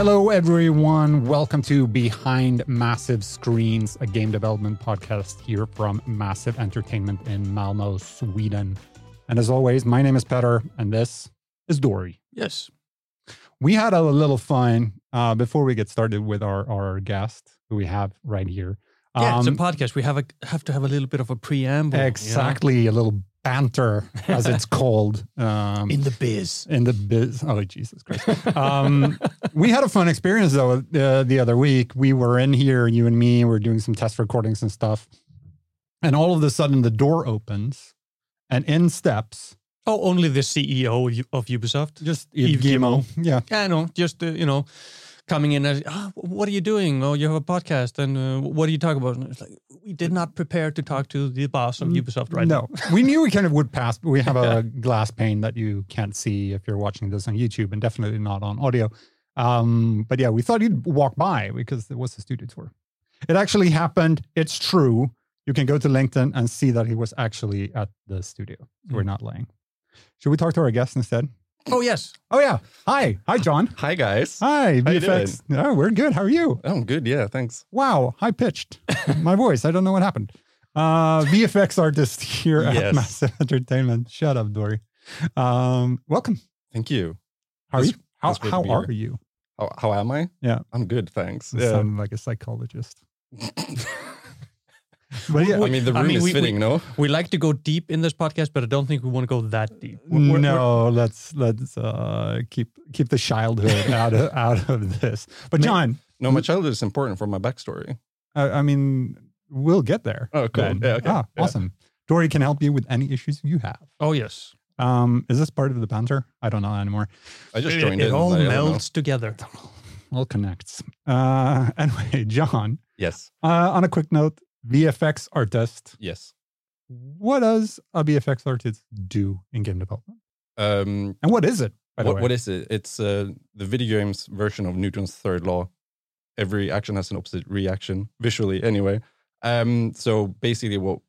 Hello, everyone. Welcome to Behind Massive Screens, a game development podcast here from Massive Entertainment in Malmo, Sweden. And as always, my name is Petter, and this is Dory. Yes. We had a little fun uh, before we get started with our, our guest, who we have right here. Yeah, it's a Um, podcast. We have a have to have a little bit of a preamble. you know? exactly, a little banter, as it's called. Um, In the biz. in the biz. Oh, Jesus Christ. Um, we had a fun experience though uh, the other week. We were in here, you and me, we were doing some test recordings and stuff. And all of a sudden, the door opens and in steps Oh, only the CEO of Ubisoft. just Yves Guillemot. Yeah. Yeah, I know. Just uh, you know, coming in as, ah, what are you doing? Oh, you have a podcast, and uh, what do you talk about? And it's like we did not prepare to talk to the boss of Ubisoft right now. no, we knew we kind of would pass, but we have a glass pane that you can't see if you're watching this on YouTube and definitely not on audio. Um, but yeah, we thought you'd walk by because it was a studio tour. It actually happened. It's true. You can go to LinkedIn and see that he was actually at the studio. We're not lying. Should we talk to our guest instead? Oh yes. Oh yeah. Hi. Hi, John. Hi guys. Hi, How you VFX. Oh, we're good. How are you? Oh, I'm good. Yeah, thanks. Wow, high pitched. My voice. I don't know what happened. Uh, VFX artist here at Yes. Massive Entertainment. Shut up, Dory. Um, welcome. Thank you. How are That's- you? How, that's great to how are here. you? How, how am I? Yeah. I'm good, thanks. You Yeah. sound like a psychologist. But yeah, I mean, the I room mean, is we- fitting, no? We like to go deep in this podcast, but I don't think we want to go that deep. We're- we're- no, let's let's uh, keep keep the childhood out of out of this. But John, No, my childhood is important for my backstory. I, I mean, we'll get there. Oh, cool. Yeah, okay. Ah, Yeah. awesome. Dory can help you with any issues you have. Oh yes. Um, is this part of the banter? I don't know anymore. I just It, joined it in. all I don't melds together. All connects. Uh, anyway, John. Yes. Uh, on a quick note, VFX artist. Yes. What does a VFX artist do in game development? Um, And what is it? By the what, way? what is it? It's uh, the video game's version of Newton's third law. Every action has an opposite reaction, visually, anyway. Um, so basically, what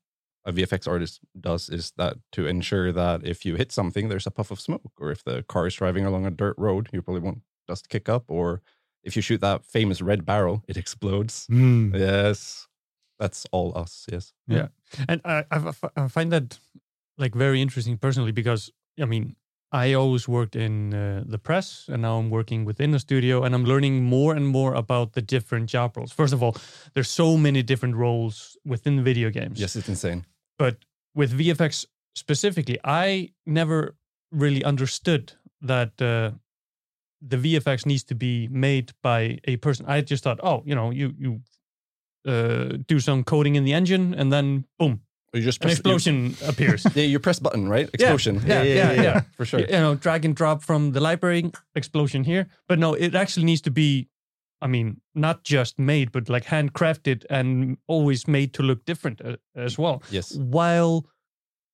a VFX artist does is that to ensure that if you hit something, there's a puff of smoke, or if the car is driving along a dirt road, you probably want dust kick up, or if you shoot that famous red barrel, it explodes. Hmm. Yes, that's all us. Yes. Yeah, and I find that like very interesting personally because I mean I always worked in uh, the press and now I'm working within a studio and I'm learning more and more about the different job roles. First of all, there's so many different roles within video games. Yes, it's insane. But with VFX specifically, I never really understood that uh, the VFX needs to be made by a person. I just thought, oh, you know, you you uh, do some coding in the engine and then boom, You just an press, explosion appears. Yeah, you press button, right? Explosion. yeah, yeah, yeah. for sure. You know, drag and drop from the library, explosion here. But no, it actually needs to be, I mean, not just made, but like handcrafted and always made to look different uh, as well, Yes. while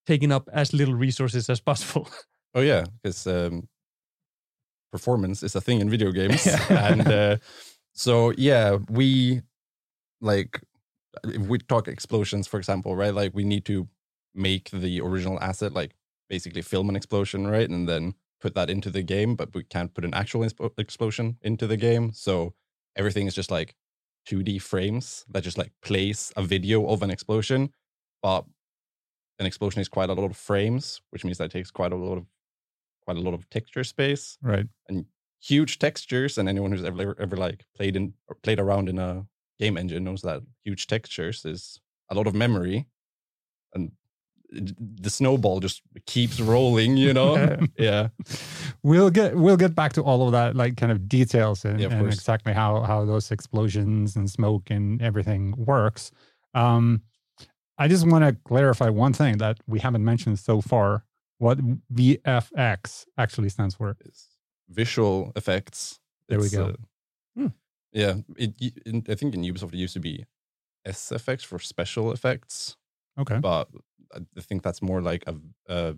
taking up as little resources as possible. Oh yeah, because um, performance is a thing in video games, Yeah. and uh, so yeah, we like if we talk explosions, for example, right? Like we need to make the original asset, like basically film an explosion, right, and then put that into the game, but we can't put an actual explosion into the game, so everything is just like 2D frames that just like plays a video of an explosion, but an explosion is quite a lot of frames, which means that it takes quite a lot of quite a lot of texture space, Right. And huge textures, and anyone who's ever ever like played in or played around in a game engine knows that huge textures is a lot of memory, and the snowball just keeps rolling. You know, yeah, We'll get we'll get back to all of that, like kind of details and, Yeah, of and exactly how how those explosions and smoke and everything works. Um, I just want to clarify one thing that we haven't mentioned so far. What VFX actually stands for. It's visual effects. There we go. uh. Yeah, it. in- I think in Ubisoft it used to be SFX for special effects. Okay. but I think that's more like a, a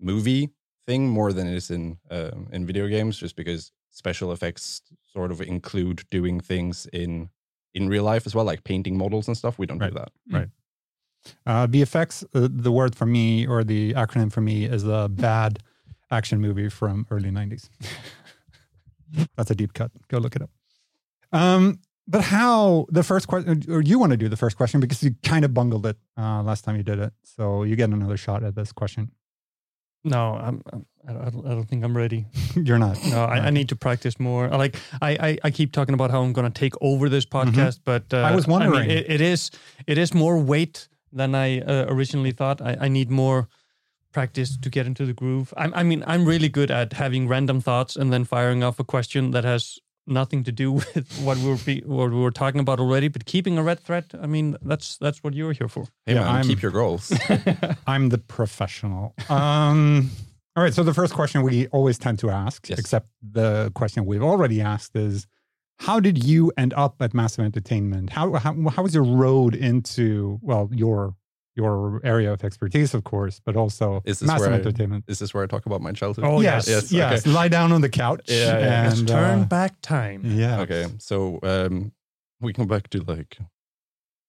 movie thing more than it is in uh, in video games, just because special effects sort of include doing things in in real life as well, like painting models and stuff. We don't Right. do that. Right. Uh, VFX, uh, the word for me or the acronym for me is a bad action movie from early 90s. That's a deep cut. Go look it up. Um, but how the first question, or you want to do the first question because you kind of bungled it uh, last time you did it. So you get another shot at this question. No, I'm, I'm I don't, I don't think I'm ready. You're not. No, I, I need to practice more. Like I, I, I keep talking about how I'm going to take over this podcast, but uh, Mm-hmm. I was mean, wondering. it, it is it is more weight than I uh, originally thought. I, I need more practice to get into the groove. I, I mean, I'm really good at having random thoughts and then firing off a question that has nothing to do with what we were be, what we were talking about already. But keeping a red thread, I mean, that's that's what you're here for. Hey Yeah, man, I'm- keep your goals. I'm the professional. Um, all right. So the first question we always tend to ask, Yes. except the question we've already asked is, how did you end up at Massive Entertainment? How how how was your road into well your your area of expertise, of course, but also Is this Massive where I- Entertainment? Is this where I talk about my childhood? Oh, yes, yes, yes. okay. Lie down on the couch. Yeah, yeah. Let's and, turn uh, back time. Yeah. Okay, so um, we come back to like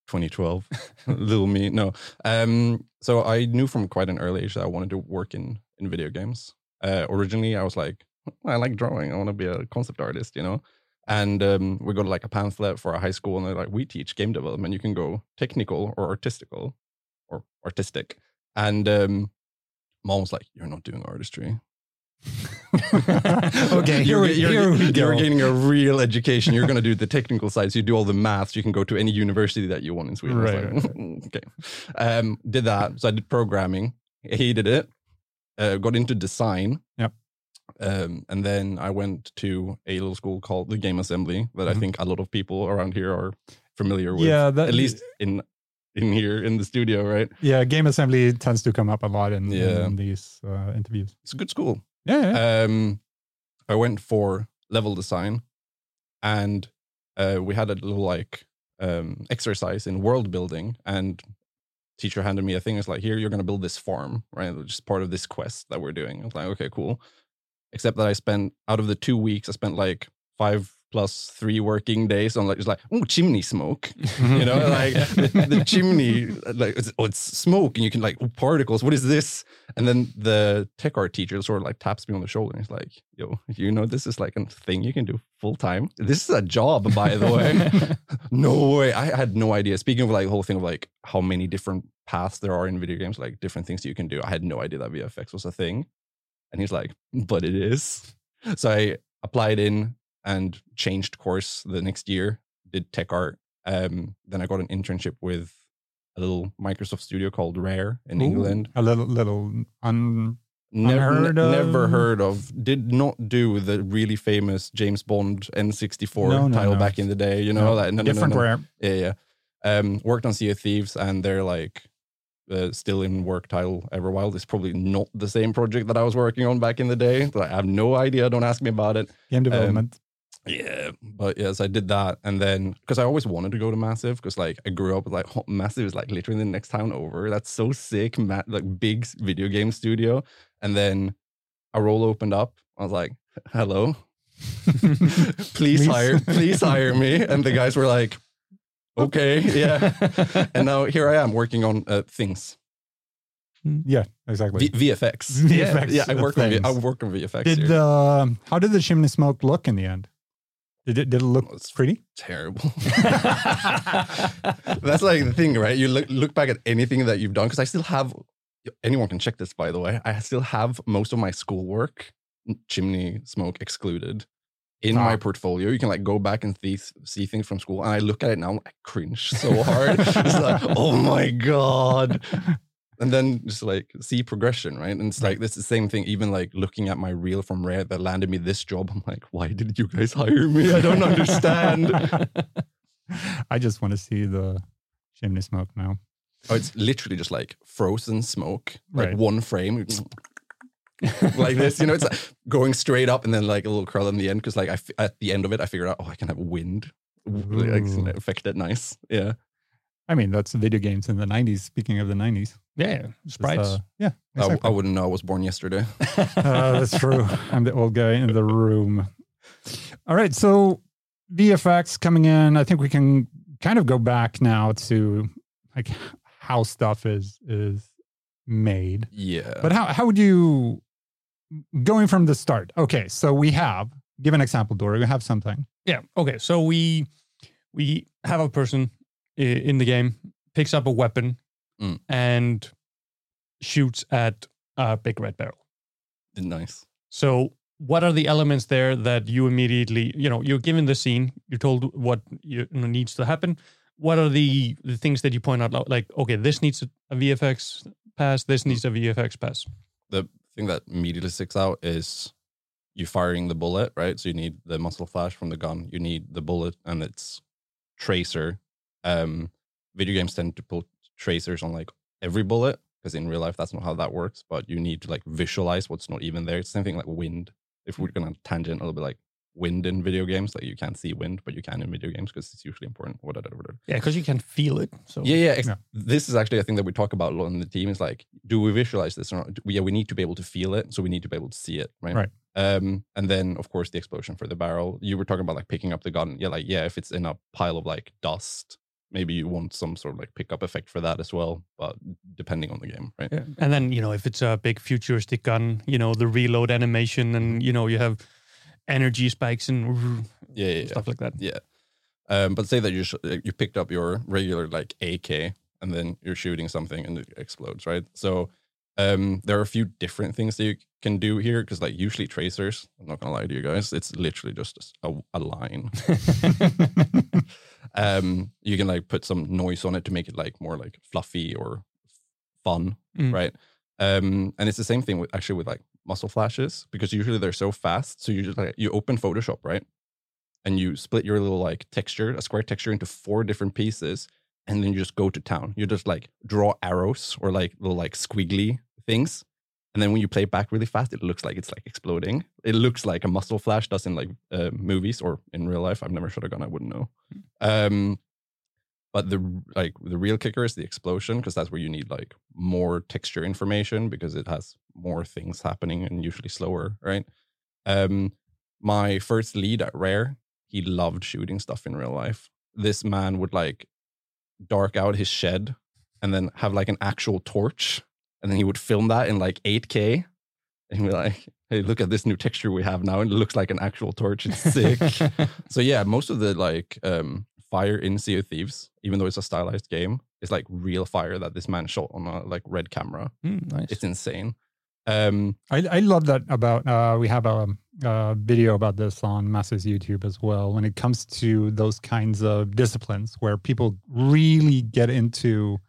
2012, little me. No, um, so I knew from quite an early age that I wanted to work in in video games. Uh, originally, I was like, I like drawing. I want to be a concept artist, you know. And um, we got like a pamphlet for a high school, and they're like, we teach game development. You can go technical or artistical, or artistic. And um, mom was like, "You're not doing artistry." okay, you're, you're, here we you're getting a real education. You're going to do the technical side. So you do all the maths. You can go to any university that you want in Sweden. Right, like, okay. Um, did that. So I did programming. Hated it. Uh, got into design. Yep. Um, and then I went to a little school called the Game Assembly that Mhm. I think a lot of people around here are familiar with. Yeah, that, At least in in here in the studio, right? yeah, game assembly tends to come up a lot in, Yeah. in these uh, interviews. It's a good school. Yeah, yeah. um, I went for level design, and uh, we had a little like um, exercise in world building, and teacher handed me a thing. It's like, here, you're going to build this farm, right? Which is part of this quest that we're doing. I was like, okay, cool. Except that I spent out of the two weeks, I spent like five plus three working days on like just like oh chimney smoke. You know like the, the chimney like it's, oh, it's smoke and you can like oh, particles what is this? And then the tech art teacher sort of like taps me on the shoulder and he's like yo you know this is like a thing you can do full time this is a job by the way. No way. I had no idea. Speaking of like the whole thing of like how many different paths there are in video games like different things you can do i had no idea that vfx was a thing. And he's like but it is. So i applied in and changed course the next year did tech art um, then i got an internship with a little microsoft studio called rare in Ooh, england a little, little un, Never, never of? heard of. Did not do the really famous James Bond N64 No, no, title no. back in the day. You know, like, no, no, no, different rare. Yeah, yeah. Um, worked on Sea of Thieves, and they're like uh, still in work title Everwild. It's probably not the same project that I was working on back in the day. I have no idea. Don't ask me about it. Game development. Yeah, but yes, I did that, and then because I always wanted to go to Massive, because like I grew up with like oh, Massive is like literally the next town over. That's so sick, ma- like big video game studio. And then a role opened up. I was like, "Hello, please, Please. hire, please hire me." And the guys were like, "Okay, yeah." And now here I am working on uh, things, yeah, exactly. v- VFX. VFX yeah, I work on v- I worked on VFX. did the how did the chimney smoke look in the end? Did it did it look It's pretty? terrible. That's like the thing, right? You look look back at anything that you've done because I still have. Anyone can check this, by the way. I still have most of my schoolwork, chimney smoke excluded, in Ah. my portfolio. You can like go back and see, see things from school, and I look at it now, I cringe so hard. it's like, oh my god. And then just like see progression, right? And it's like this is the same thing. Even like looking at my reel from Rare that landed me this job, I'm like, why did you guys hire me? I don't understand. I just want to see the chimney smoke now. Oh, it's literally just like frozen smoke, like Right. one frame, like this. You know, it's like going straight up and then like a little curl in the end. Because like I f- at the end of it, I figured out, oh, I can have wind, w- like Ooh. affect it nice. Yeah, I mean, that's video games in the '90s. Speaking of the '90s, yeah, sprites. uh, yeah, exactly. I wouldn't know. I was born yesterday. Uh, that's true. I'm the old guy in the room. All right, so VFX coming in. I think we can kind of go back now to like how stuff is is made. Yeah, But how how would you going from the start? Okay, so we have give an example, Dory. We have something. Yeah. Okay. So we we have a person in the game picks up a weapon Mm. and shoots at a big red barrel. Nice. So what are the elements there that you immediately, you know, you're given the scene, you're told what you know, needs to happen. What are the the things that you point out? Like, okay, this needs a, a VFX pass. This needs a VFX pass. The thing that immediately sticks out is you firing the bullet, right? So you need the muzzle flash from the gun. You need the bullet and its tracer. Um, video games tend to put tracers on like every bullet because in real life that's not how that works. But you need to like visualize what's not even there. It's the same thing like wind. If we're gonna tangent a little bit like wind in video games, like you can't see wind, but you can in video games because it's usually important. Yeah, because you can feel it. So Yeah, yeah, Yeah. This is actually a thing that we talk about a lot in the team. Is like, do we visualize this or not? Yeah, we need to be able to feel it, so we need to be able to see it, right? Right. Um, and then of course the explosion for the barrel. You were talking about like picking up the gun. Yeah, like yeah, if it's in a pile of like dust, maybe you want some sort of like pickup effect for that as well. But depending on the game, right? Yeah. And then, you know, if it's a big futuristic gun, you know, the reload animation and, you know, you have energy spikes and Yeah, yeah, yeah. stuff like that. Yeah. Um, but say that you sh- uh, you picked up your regular like AK and then you're shooting something and it explodes, right? So um, there are a few different things that you can do here because like usually tracers, I'm not gonna lie to you guys, it's literally just a, a line. um, you can like put some noise on it to make it like more like fluffy or fun, Mm. right? Um, and it's the same thing with actually with like muzzle flashes because usually they're so fast. So you just like you open Photoshop, right? And you split your little like texture, a square texture into four different pieces, and then you just go to town. You just like draw arrows or like little like squiggly things. And then when you play it back really fast, it looks like it's like exploding. It looks like a muzzle flash does in like uh, movies or in real life. I've never shot a gun, I wouldn't know. Um, but the like the real kicker is the explosion because that's where you need like more texture information because it has more things happening and usually slower, right? Um, my first lead at Rare, he loved shooting stuff in real life. This man would like dark out his shed and then have like an actual torch, and then he would film that in like 8K. And be like, "Hey, look at this new texture we have now, and it looks like an actual torch. It's sick." so yeah, most of the like um fire in Sea of Thieves, even though it's a stylized game, is like real fire that this man shot on a like red camera. Mm, nice. It's insane. Um, I, I love that about uh, we have a, a video about this on Massive's YouTube as well. When it comes to those kinds of disciplines where people really get into,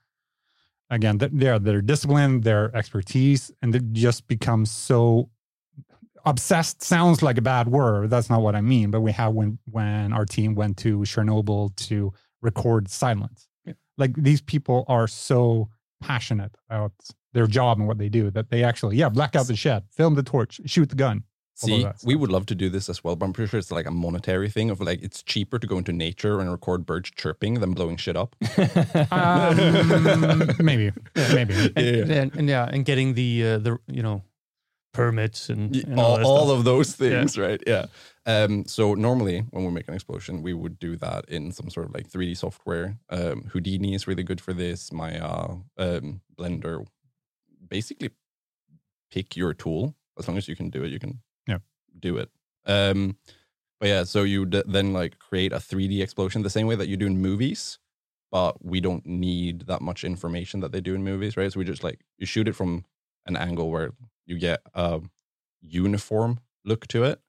again, th- their their discipline, their expertise, and it just becomes so obsessed. Sounds like a bad word. That's not what I mean. But we have when when our team went to Chernobyl to record silence. Yeah. Like these people are so passionate about their job and what they do that they actually yeah black out the shed film the torch shoot the gun see, that we would love to do this as well, but I'm pretty sure it's like a monetary thing of like it's cheaper to go into nature and record birds chirping than blowing shit up. um, maybe yeah, maybe and, Yeah. and, and yeah, and getting the uh, the you know permits and, and all, all, that all stuff. of those Yeah. things, right? Yeah. Um, so normally when we make an explosion, we would do that in some sort of like 3D software. Um, Houdini is really good for this. Maya, um, Blender, basically pick your tool. As long as you can do it, you can Yeah. Do it. Um, but yeah, so you d- then like create a 3D explosion the same way that you do in movies, but we don't need that much information that they do in movies, right? So we just like you shoot it from an angle where you get a uniform look to it,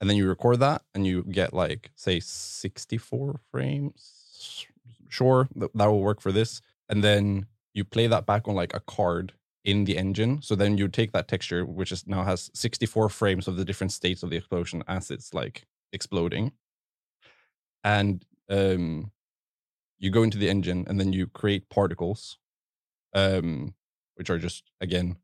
and then you record that, and you get like say 64 frames. Sure, th- that will work for this, and then you play that back on like a card in the engine. So then you take that texture, which is now has 64 frames of the different states of the explosion as it's like exploding. And um you go into the engine and then you create particles, um, which are just again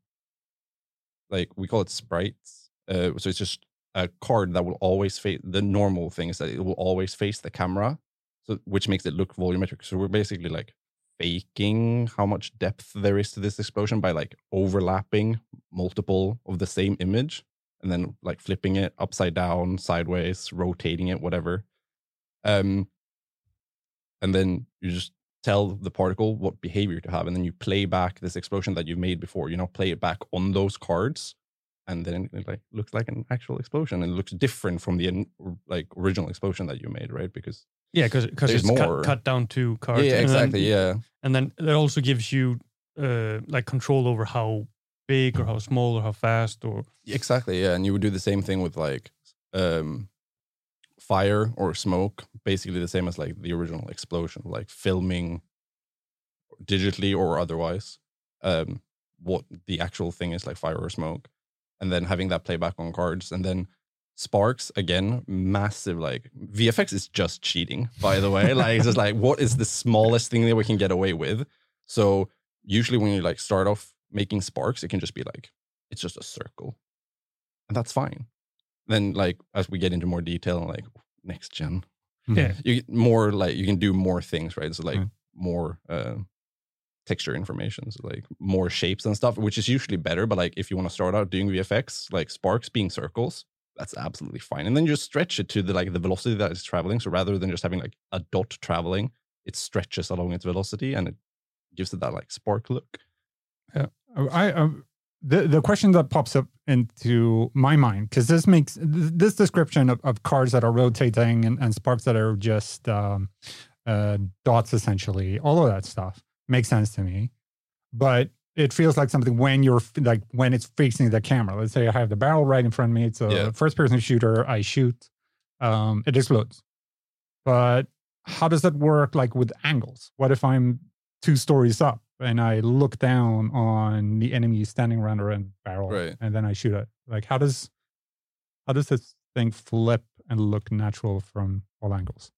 like we call it sprites. Uh, so it's just a card that will always face the normal thing is that it will always face the camera, so which makes it look volumetric. So we're basically like faking how much depth there is to this explosion by like overlapping multiple of the same image and then like flipping it upside down, sideways, rotating it, whatever. Um, and then you just tell the particle what behavior to have, and then you play back this explosion that you've made before. You know, play it back on those cards, and then it like looks like an actual explosion and it looks different from the like original explosion that you made, right? Because Yeah, because because it's more. cut, cut down to cards. yeah, and then- exactly, yeah, and then that also gives you uh, like control over how big or how small or how fast or exactly, yeah. And you would do the same thing with like um, fire or smoke, basically the same as like the original explosion, like filming digitally or otherwise. Um, what the actual thing is like fire or smoke, and then having that playback on cards, and then sparks again, massive like VFX is just cheating. By the way, like it's just like what is the smallest thing that we can get away with? So usually when you like start off making sparks, it can just be like it's just a circle, and that's fine. Then like as we get into more detail, like next gen, Yeah. you get more like you can do more things, right? So like Mm. more uh, texture information, so like more shapes and stuff, which is usually better. But like if you want to start out doing VFX, like sparks being circles, that's absolutely fine. And then you just stretch it to the like the velocity that it's traveling. So rather than just having like a dot traveling, it stretches along its velocity and it gives it that like spark look. Yeah, I um, the the question that pops up into my mind because this makes this description of, of cards that are rotating and, and sparks that are just um, uh, dots essentially, all of that stuff makes sense to me. But it feels like something when you're like when it's facing the camera. Let's say I have the barrel right in front of me. It's a Yeah. first person shooter. I shoot, um, it explodes. But how does that work? Like with angles? What if I'm two stories up and I look down on the enemy standing around a barrel, Right. and then I shoot it. Like, how does how does this thing flip and look natural from all angles?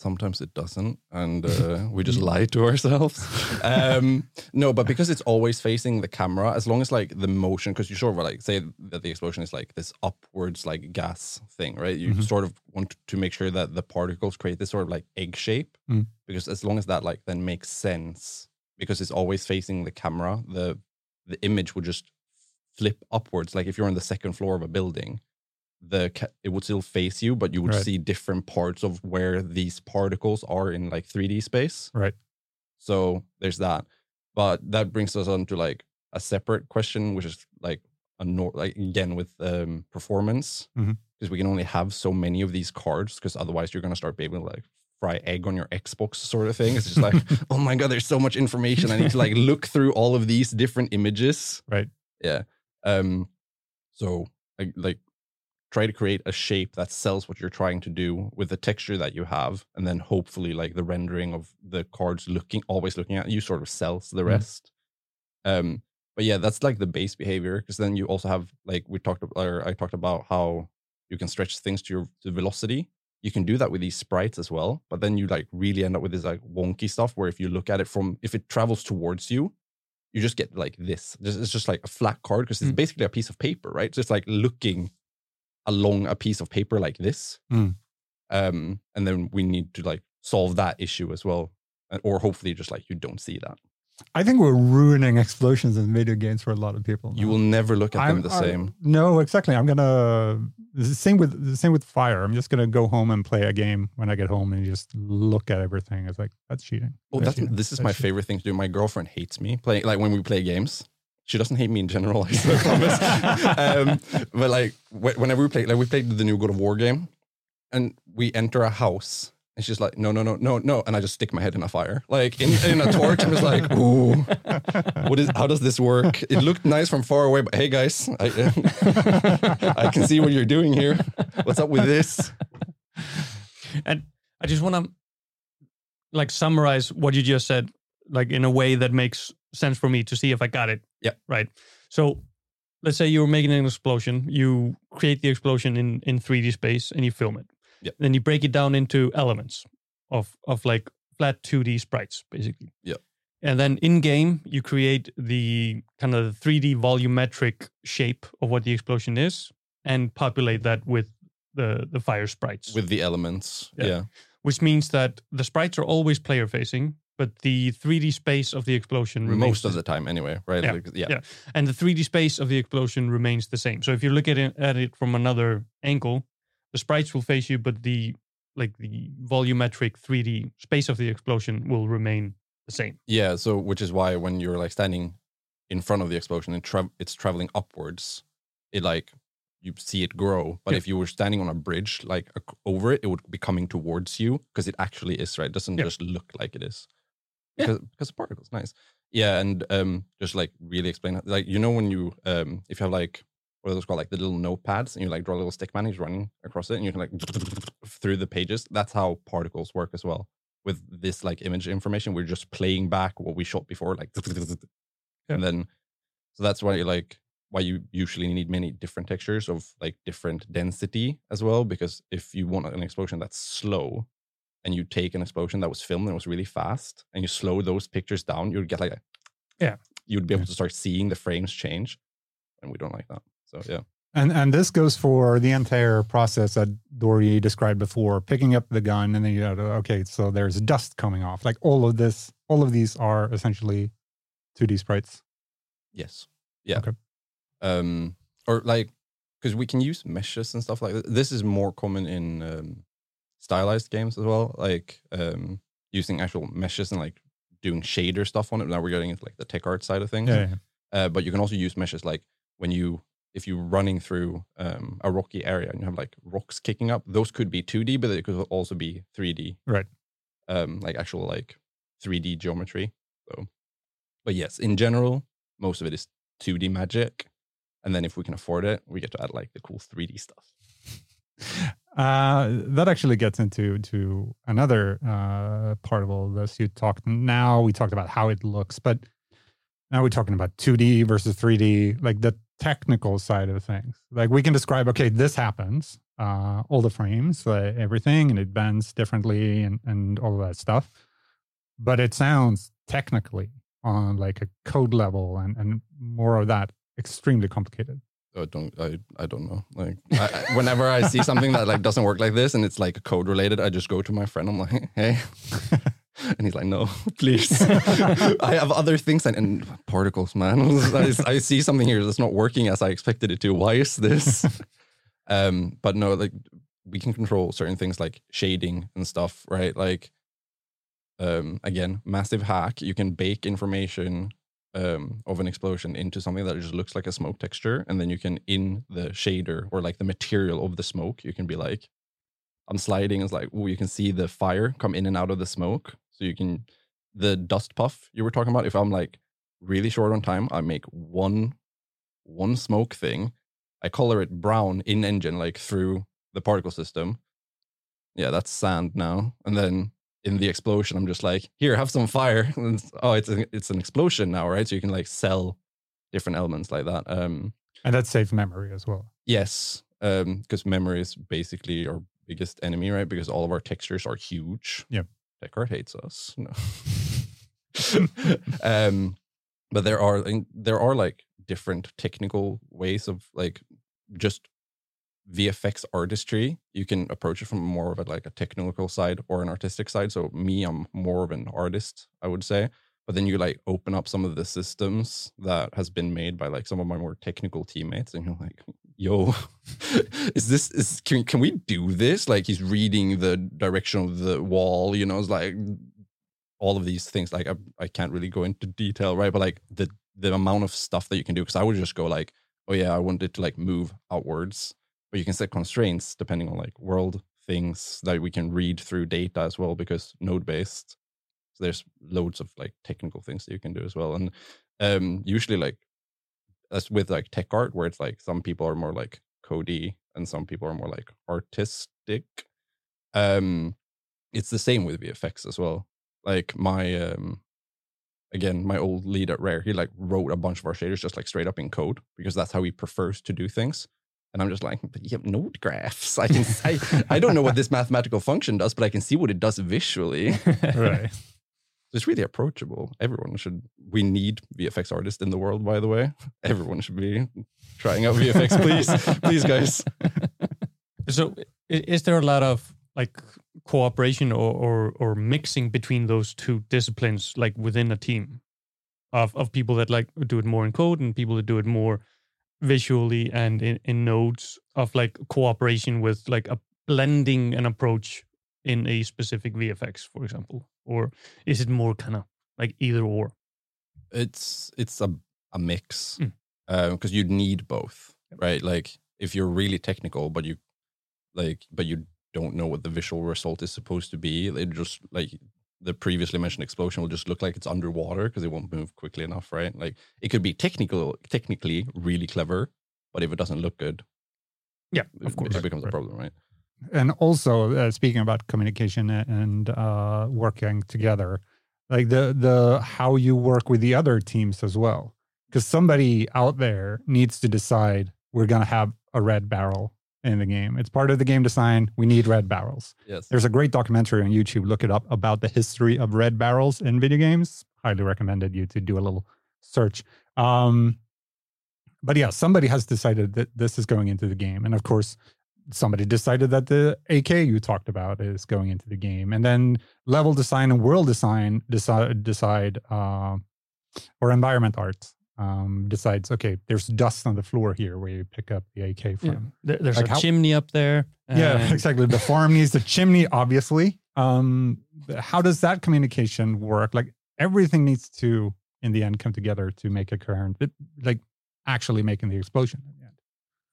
Sometimes it doesn't, and uh, we just lie to ourselves. Um, no, but because it's always facing the camera, as long as like the motion, because you sort of like say that the explosion is like this upwards like gas thing, right? You Mhm. sort of want to make sure that the particles create this sort of like egg shape, Mm. because as long as that like then makes sense, because it's always facing the camera, the the image would just flip upwards. Like if you're on the second floor of a building, the ca- it would still face you, but you would Right. see different parts of where these particles are in like 3D space. Right. So there's that. But that brings us on to like a separate question, which is like a nor- like again with um performance. Because we can only have so many of these cards, because otherwise you're gonna start being able to like fry egg on your Xbox sort of thing. It's just like, oh my god, there's so much information. I need to like look through all of these different images. Right. Yeah. Um so like like try to create a shape that sells what you're trying to do with the texture that you have and then hopefully like the rendering of the cards looking always looking at you sort of sells the Mm. rest um but yeah that's like the base behavior because then you also have like we talked about or i talked about how you can stretch things to your to velocity you can do that with these sprites as well but then you like really end up with this like wonky stuff where if you look at it from if it travels towards you you just get like this it's just like a flat card because it's Mm. basically a piece of paper right just like looking along a piece of paper like this Mm. um and then we need to like solve that issue as well or hopefully just like you don't see that I think we're ruining explosions in video games for a lot of people. you will never look at them I'm- the I- same No, exactly. I'm gonna same with the same with fire. I'm just gonna go home and play a game when I get home and just look at everything. It's like that's cheating. oh That's that's cheating. this is That's my cheating. favorite thing to do my girlfriend hates me playing like when we play games she doesn't hate me in general i promise. Um but like wh- whenever we play like we played the new god of war game and we enter a house and she's like no no no no no and i just stick my head in a fire. Like in, in a torch i'm just like ooh what is how does this work? It looked nice from far away but hey guys i, I can see what you're doing here. What's up with this? And I just want to like summarize what you just said, like in a way that makes sense for me to see if I got it. Yeah. Right. So let's say you're making an explosion, you create the explosion in in 3D space and you film it. Yeah. Then you break it down into elements of of like flat 2D sprites, basically. Yeah. And then in game, you create the kind of 3D volumetric shape of what the explosion is and populate that with the the fire sprites with the elements Yeah. yeah which means that the sprites are always player facing, but the 3D space of the explosion remains most of the time anyway right Yeah, Like, yeah. yeah. and the 3D space of the explosion remains the same. So if you look at it, at it from another angle, the sprites will face you, but the like the volumetric 3D space of the explosion will remain the same. Yeah, so which is why when you're like standing in front of the explosion and tra- it's traveling upwards, it like you see it grow. But Yeah. if you were standing on a bridge like over it, it would be coming towards you because it actually is right. It doesn't Yeah. just look like it is Yeah. because because the particles nice. Yeah, and um, just like really explain it. Like you know when you um, if you have like what are those called like the little notepads and you like draw a little stick man, he's running across it, and you can like through the pages. That's how particles work as well. With this like image information, we're just playing back what we shot before, like and then so that's why you like why you usually need many different textures of like different density as well because if you want an explosion that's slow and you take an explosion that was filmed and it was really fast and you slow those pictures down you'd get like a Yeah. you'd be able to start seeing the frames change and we don't like that so yeah And and this goes for the entire process that Dory described before, picking up the gun and then you know, okay, so there's dust coming off. Like all of this, all of these are essentially 2D sprites. yes yeah Okay. um or like because we can use meshes and stuff like that this is more common in um stylized games as well like um using actual meshes and like doing shader stuff on it. Now we're getting into like the tech art side of things. Yeah, yeah. uh, but you can also use meshes like when you if you're running through um, a rocky area and you have like rocks kicking up those could be 2d but they could also be 3d Right. um, like actual like 3d geometry so. But yes in general most of it is 2d magic and then if we can afford it we get to add like the cool 3d stuff Uh, that actually gets into to another uh, part of all this. You talked now. We talked about how it looks, but now we're talking about 2D versus 3D, like the technical side of things. Like we can describe, okay, this happens, uh, all the frames, uh, everything, and it bends differently, and and all of that stuff. But it sounds technically on like a code level and and more of that extremely complicated. I don't I, I don't know. Like I, I- whenever I see something that like doesn't work like this and it's like code related I just go to my friend. I'm like hey. And he's like no please. I have other things and, and particles man. I, I see something here that's not working as I expected it to. Why is this? Um but no like we can control certain things like shading and stuff right? Like um again massive hack. You can bake information um, of an explosion into something that just looks like a smoke texture, and then you can in the shader or like the material of the smoke, you can be like, I'm sliding. It's like, oh, you can see the fire come in and out of the smoke, so you can the dust puff you were talking about. If I'm like really short on time, I make one one smoke thing. I color it brown in engine, like through the particle system. Yeah, that's sand now, and then in the explosion, I'm just like, here, have some fire. It's- oh, it's an, it's an explosion now, right? So you can like sell different elements like that. Um, And that saves memory as well. yes, um, because memory is basically our biggest enemy, right? Because all of our textures are huge. Yep. Descartes hates us. No. um, but there are there are like different technical ways of like just VFX artistry. You can approach it from more of a like a technical side or an artistic side. So me, I'm more of an artist, I would say. But then you like open up some of the systems that has been made by like some of my more technical teammates, and you're like, "Yo, is this is can can we do this?" Like he's reading the direction of the wall, you know, it's like all of these things. Like I, I can't really go into detail, right? But like the the amount of stuff that you can do, because I would just go like, "Oh yeah, I want it to like move outwards," but you can set constraints depending on like world things that we can read through data as well because node based so there's loads of like technical things that you can do as well. And um usually like as with like tech art where it's like some people are more like cody and some people are more like artistic um it's the same with vfx as well. Like my um again my old lead at rare he like wrote a bunch of our shaders just like straight up in code because that's how he prefers to do things and I'm just like, but you have node graphs. I can, I, I don't know what this mathematical function does, but I can see what it does visually. Right. It's really approachable. Everyone should. We need VFX artists in the world, by the way. Everyone should be trying out VFX, please, please, guys. So, is there a lot of like cooperation or, or or mixing between those two disciplines, like within a team, of of people that like do it more in code and people that do it more visually and in, in nodes of like cooperation with like a blending an approach in a specific VFX, for example, or is it more kind of like either or? It's it's a a mix Mm. because you'd need both, right? Like if you're really technical, but you like, but you don't know what the visual result is supposed to be, it just like the previously mentioned explosion will just look like it's underwater because it won't move quickly enough, right? Like it could be technical, technically really clever, but if it doesn't look good, Yeah, it, of course. it becomes a problem, right? and also uh, speaking about communication and uh, working together like the the how you work with the other teams as well because somebody out there needs to decide we're going to have a red barrel in the game. It's part of the game design. We need red barrels. Yes. there's a great documentary on youtube. Look it up about the history of red barrels in video games. Highly recommended you to do a little search. Um but yeah somebody has decided that this is going into the game. And of course somebody decided that the AK you talked about is going into the game, and then level design and world design decide decide uh, or environment art um, decides. Okay, there's dust on the floor here where you pick up the AK from. Yeah. There- there's Like a how- chimney up there. Yeah, exactly. The farm needs the chimney, obviously. Um, how does that communication work? Like everything needs to, in the end, come together to make a coherent, like actually making the explosion. In the end.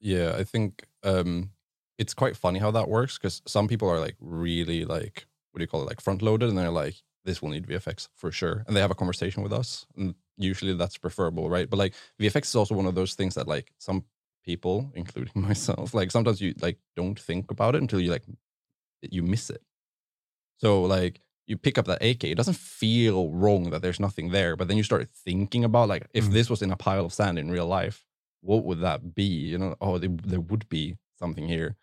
Yeah, I think um, it's quite funny how that works because some people are like really like what do you call it like front loaded and they're like this will need VFX for sure and they have a conversation with us and usually that's preferable right but like VFX is also one of those things that like some people including myself like sometimes you like don't think about it until you like you miss it so like you pick up that AK it doesn't feel wrong that there's nothing there but then you start thinking about like if Mm. this was in a pile of sand in real life what would that be? You know, oh, there, there would be something here.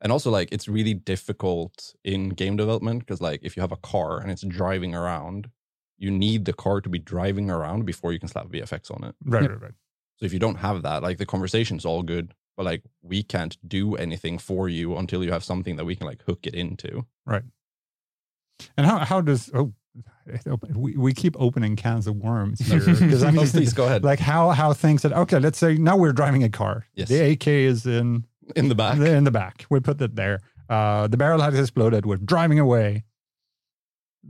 And also, like, it's really difficult in game development because, like, if you have a car and it's driving around, you need the car to be driving around before you can slap VFX on it. Right, Yep. right, right. So if you don't have that, like, the conversation's all good, but like, we can't do anything for you until you have something that we can like hook it into. Right. And how how does oh we, we keep opening cans of worms here because I Oh, mean please go ahead. like how how things that okay let's say now we're driving a car Yes. the AK is in in the back. in the back we put it there uh the barrel has exploded we're driving away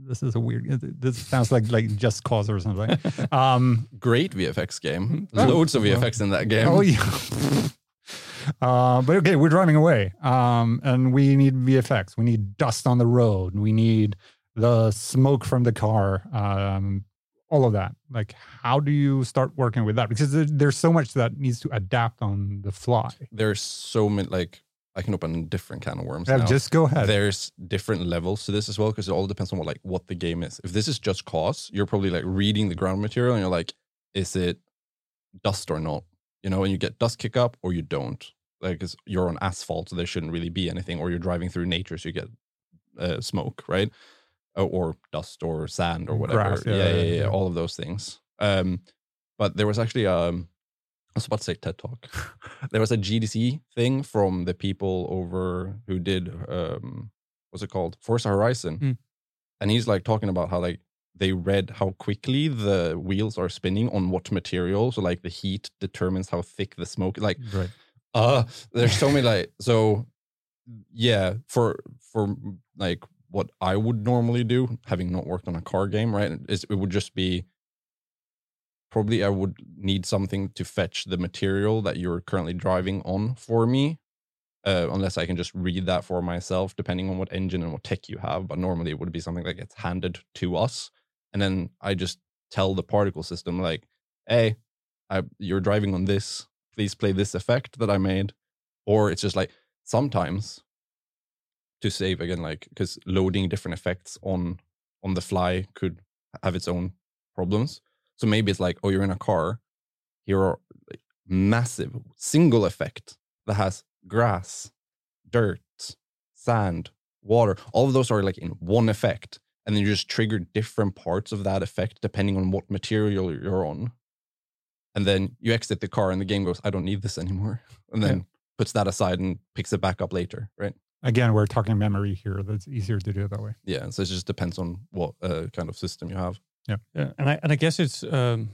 this is a weird this sounds like like just cause or something. Um Great VFX game. Oh, Loads of. VFX in that game. oh yeah. Uh but okay we're driving away. Um and we need vfx we need dust on the road. We need the smoke from the car. Um all of that. Like how do you start working with that? Because there, there's so much that needs to adapt on the fly. There's so many, like, I can open a different can of worms. Yeah, now. just go ahead There's different levels to this as well because it all depends on what like what the game is. If this is just cause, you're probably like reading the ground material and you're like, is it dust or not? You know, and you get dust kick up or you don't. Like 'cause you're on asphalt, so there shouldn't really be anything, or you're driving through nature, so you get uh, smoke, right? Or, or dust or sand or whatever. Grass, yeah, yeah, yeah, yeah, all of those things. Um, but there was actually um, was about to say TED Talk. there was a GDC thing from the people over who did um, what's it called, Forza Horizon, Mm. and he's like talking about how like they read how quickly the wheels are spinning on what material. So like the heat determines how thick the smoke. Like right uh there's so many like so yeah for for like what i would normally do having not worked on a car game right it would just be probably i would need something to fetch the material that you're currently driving on for me uh, unless i can just read that for myself depending on what engine and what tech you have but normally it would be something that gets handed to us and then i just tell the particle system like hey I, you're driving on this please play this effect that I made. Or it's just like sometimes to save again, like because loading different effects on on the fly could have its own problems. So maybe it's like, oh, you're in a car. Here are like massive single effect that has grass, dirt, sand, water. All of those are like in one effect. And then you just trigger different parts of that effect depending on what material you're on and then you exit the car and the game goes i don't need this anymore and then Yeah. puts that aside and picks it back up later right again we're talking memory here that's easier to do it that way yeah so it just depends on what uh, kind of system you have Yeah, and I and I guess it's um,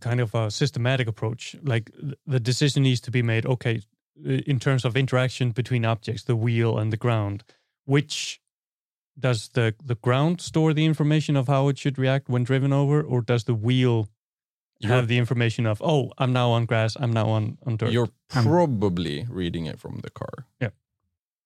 kind of a systematic approach. Like the decision needs to be made. Okay, uh, in terms of interaction between objects, the wheel and the ground, which does the the ground store the information of how it should react when driven over, or does the wheel You're- have the information of oh I'm now on grass, I'm now on on dirt. You're probably reading it from the car. Yeah.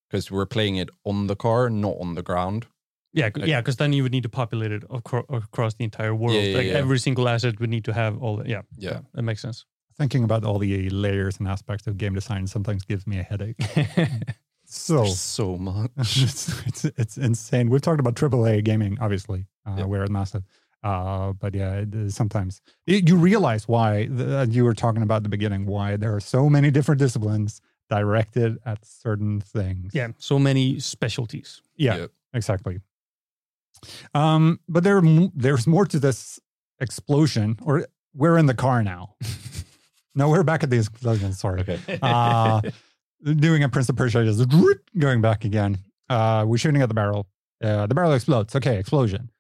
Because we're playing it on the car, not on the ground. Yeah, c- like- yeah, because then you would need to populate it acro- across the entire world. Yeah, yeah, like yeah. every single asset would need to have all. The, yeah, Yeah. that makes sense. Thinking about all the layers and aspects of game design sometimes gives me a headache. So There's so much. it's, it's it's insane. We've talked about AAA gaming, obviously, uh, Yeah. where it's massive. Uh, but yeah, it is sometimes it, you realize why the, you were talking about at the beginning why there are so many different disciplines directed at certain things. yeah, so many specialties. yeah, Yeah. exactly. Um, but there there's more to this explosion. Or we're in the car now. no, we're back at the explosion. Sorry Okay. uh, doing a Prince of Persia, just going back again. Uh, we're shooting at the barrel. Uh, the barrel explodes. Okay, explosion.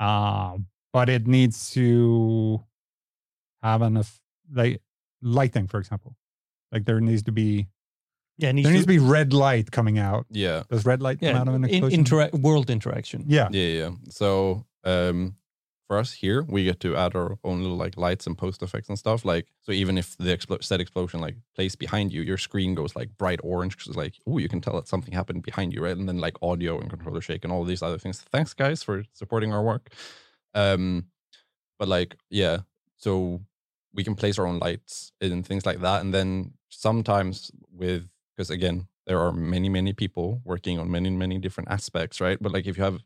Uh, but it needs to have enough like lighting, for example. Like there needs to be Yeah, it there needs needs to to, be red light coming out. Yeah. Does red light come out of an in, explosion? intera- world interaction. yeah. Yeah, yeah. So um for us here, we get to add our own little like lights and post effects and stuff. Like so even if the explo- said explosion like plays behind you, your screen goes like bright orange because it's like, oh, you can tell that something happened behind you, right? And then like audio and controller shake and all these other things. Thanks guys for supporting our work. Um but like yeah, so we can place our own lights and things like that. And then sometimes with because again, there are many, many people working on many, many different aspects, right? But like if you have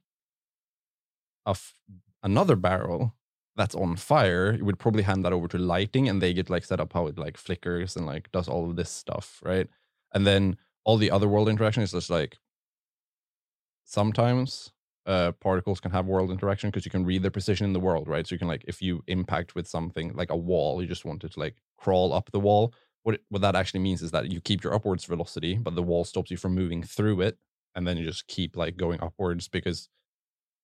a f- another barrel that's on fire, you would probably hand that over to lighting and they get like set up how it like flickers and like does all of this stuff, right? And then all the other world interaction is just like sometimes uh particles can have world interaction because you can read their position in the world, right? So you can like if you impact with something like a wall, you just want it to like crawl up the wall. What it, what that actually means is that you keep your upwards velocity, but the wall stops you from moving through it, and then you just keep like going upwards because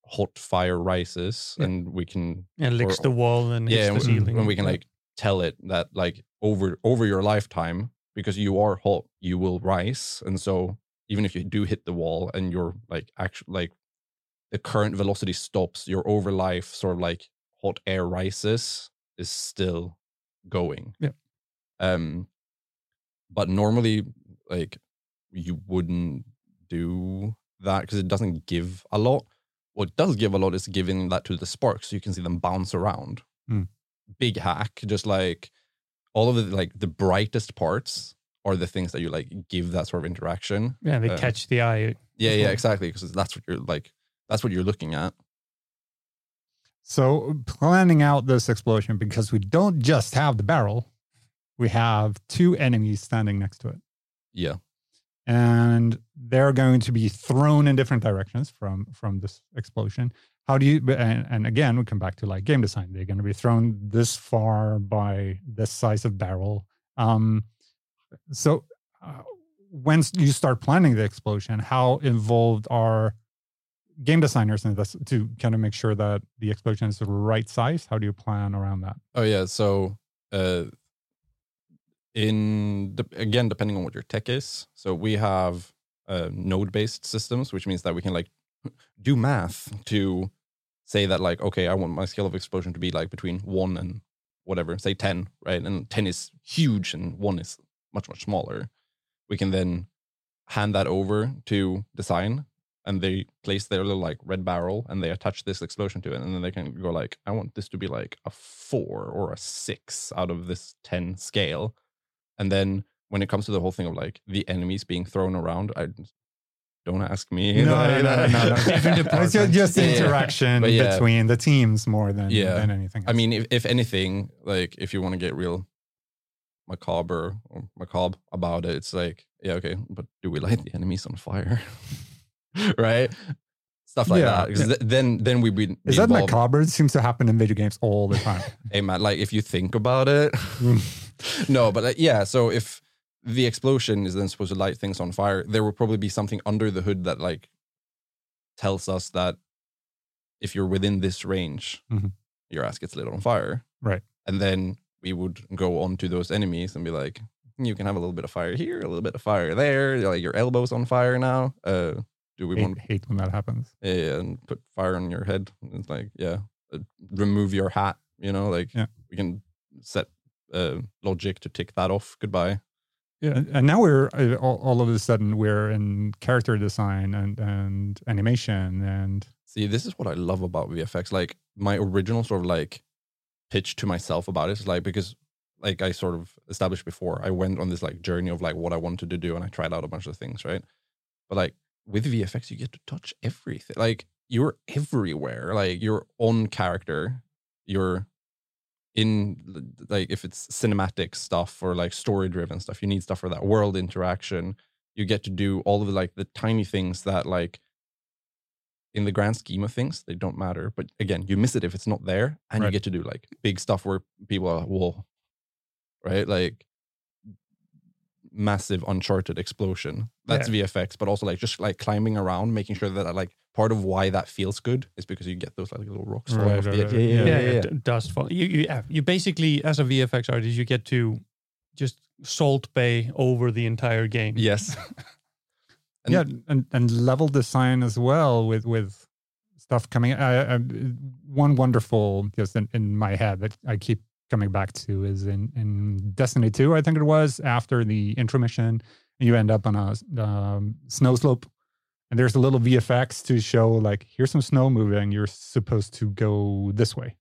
hot fire rises, Yeah. and we can And licks Or- the wall and yeah, hits and the we- ceiling. when we can like tell it that like over over your lifetime because you are hot, you will rise, and so even if you do hit the wall and you're like actually like the current velocity stops, your over life sort of like hot air rises is still going. Yeah. Um, but normally, like you wouldn't do that because it doesn't give a lot. What does give a lot is giving that to the sparks, so you can see them bounce around. Hmm. Big hack, just like all of the like the brightest parts are the things that you like give that sort of interaction. yeah, they uh, catch the eye. Yeah, yeah, exactly. Because that's what you're like. That's what you're looking at. So planning out this explosion because we don't just have the barrel, we have two enemies standing next to it. Yeah, and they're going to be thrown in different directions from from this explosion. How do you and, and again we come back to like game design. They're going to be thrown this far by this size of barrel. Um so uh, when you start planning the explosion how involved are game designers in this to kind of make sure that the explosion is the right size? How do you plan around that? Oh yeah. So uh in again, depending on what your tech is. So we have uh, node based systems, which means that we can like do math to say that like, okay, I want my scale of explosion to be like between one and whatever, say 10, right? And 10 is huge and one is much, much smaller. We can then hand that over to design and they place their little like red barrel and they attach this explosion to it and then they can go like i want this to be like a four or a six out of this 10 scale and then when it comes to the whole thing of like the enemies being thrown around i don't ask me no, no, no, no, no. It's just, just the Yeah, yeah. interaction yeah. between the teams more than, Yeah. than anything i mean if, if anything like if you want to get real macabre or macabre about it it's like yeah okay but do we light the enemies on fire right stuff like Yeah. that because th- then then we'd be, be Is that involved- macabre? It seems to happen in video games all the time. hey man like if you think about it mm. no but uh, yeah so if the explosion is then supposed to light things on fire there will probably be something under the hood that like tells us that if you're within this range Mhm. your ass gets lit on fire Right. and then we would go on to those enemies and be like you can have a little bit of fire here a little bit of fire there like your elbows on fire now uh do we hate, want hate when that happens. yeah, and put fire on your head. It's like, yeah, uh, remove your hat. You know, like Yeah. we can set uh, logic to tick that off. Goodbye. Yeah, and, now we're uh, all, all of a sudden we're in character design and and animation and See, this is what I love about VFX. Like my original sort of like pitch to myself about it is like because like I sort of established before, I went on this like journey of like what I wanted to do and I tried out a bunch of things, right? But like with VFX, you get to touch everything. Like you're everywhere. Like you're on character. You're in like if it's cinematic stuff or like story driven stuff, you need stuff for that world interaction. You get to do all of the like the tiny things that like in the grand scheme of things, they don't matter. But again, you miss it if it's not there, and you get to do like big stuff where people are, whoa, right? Like massive uncharted explosion. That's VFX, but also like just like climbing around, making sure that like part of why that feels good is because you get those like little rocks falling Right, off right, the right. edge. Yeah, yeah, yeah, it d- does fall. You, you, you basically, as a VFX artist, you get to just Salt Bae over the entire game. Yes. And- yeah, and and level design as well with with stuff coming. I, I, one wonderful just in, in my head that I keep coming back to is in in Destiny Two. I think it was after the intro mission, you end up on a um, snow slope, and there's a little VFX to show like here's some snow moving. You're supposed to go this way.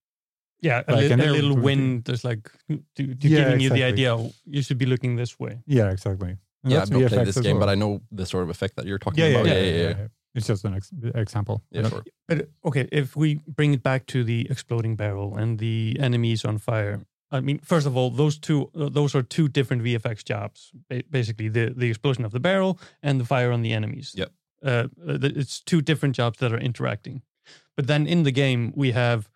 Yeah, a, Like, li- a they're little wind that's like to, to Yeah, giving you the idea oh, you should be looking this way. Yeah, exactly. And yeah, that's I've not played VFX this as game, but. I know the sort of effect that you're talking yeah, yeah, about. yeah, yeah, yeah. It's just an ex- example. Yeah, But, sure. But okay, if we bring it back to the exploding barrel and the enemies on fire, I mean, first of all, those two uh, those are two different VFX jobs. Basically, the the explosion of the barrel and the fire on the enemies. Yep. Uh, uh, it's two different jobs that are interacting. But then in the game, we have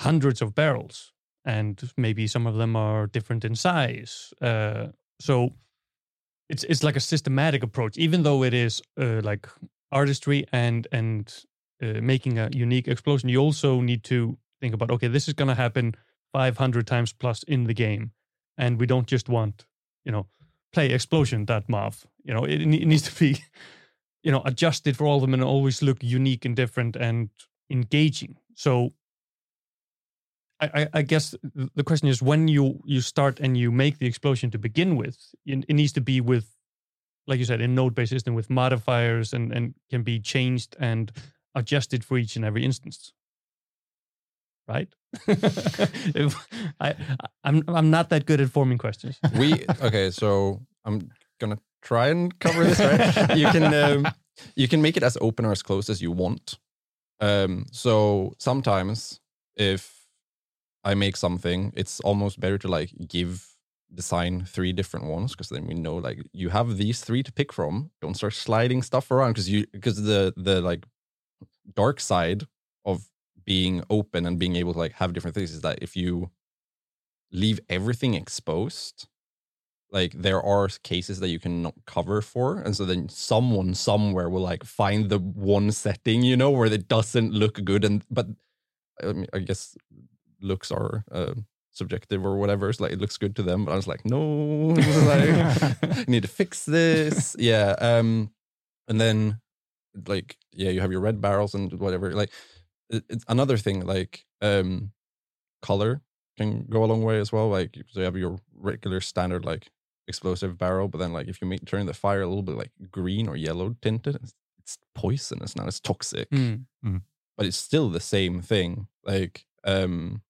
hundreds of barrels, and maybe some of them are different in size. Uh, so it's it's like a systematic approach, even though it is uh, like artistry and and uh, making a unique explosion. You also need to think about okay, this is going to happen 500 times plus in the game, and we don't just want you know play explosion that mov. You know, it, it needs to be you know adjusted for all of them and always look unique and different and engaging. So. I, I- I guess the question is when you you start and you make the explosion to begin with, it, it needs to be with, like you said, in node-based system with modifiers and and can be changed and adjusted for each and every instance. Right? If- I, I'm I'm not that good at forming questions. we okay so i'm gonna try and cover this right you can um, you can make it as open or as close as you want um so sometimes if i make something it's almost better to like give design three different ones because then we know like you have these three to pick from. Don't start sliding stuff around because you because the the like dark side of being open and being able to like have different things is that if you leave everything exposed like there are cases that you cannot cover for and so then someone somewhere will like find the one setting you know where it doesn't look good and but i, mean, I guess looks are uh, subjective or whatever. It's like it looks good to them. But i was like no. Like need to fix this. Yeah um and then like yeah you have your red barrels and whatever. Like it- it's another thing like um color can go a long way as well. Like so you have your regular standard like explosive barrel but then like if you make turn the fire a little bit like green or yellow tinted it's, it's poisonous. Now it's toxic. Mm. but it's still the same thing. Like um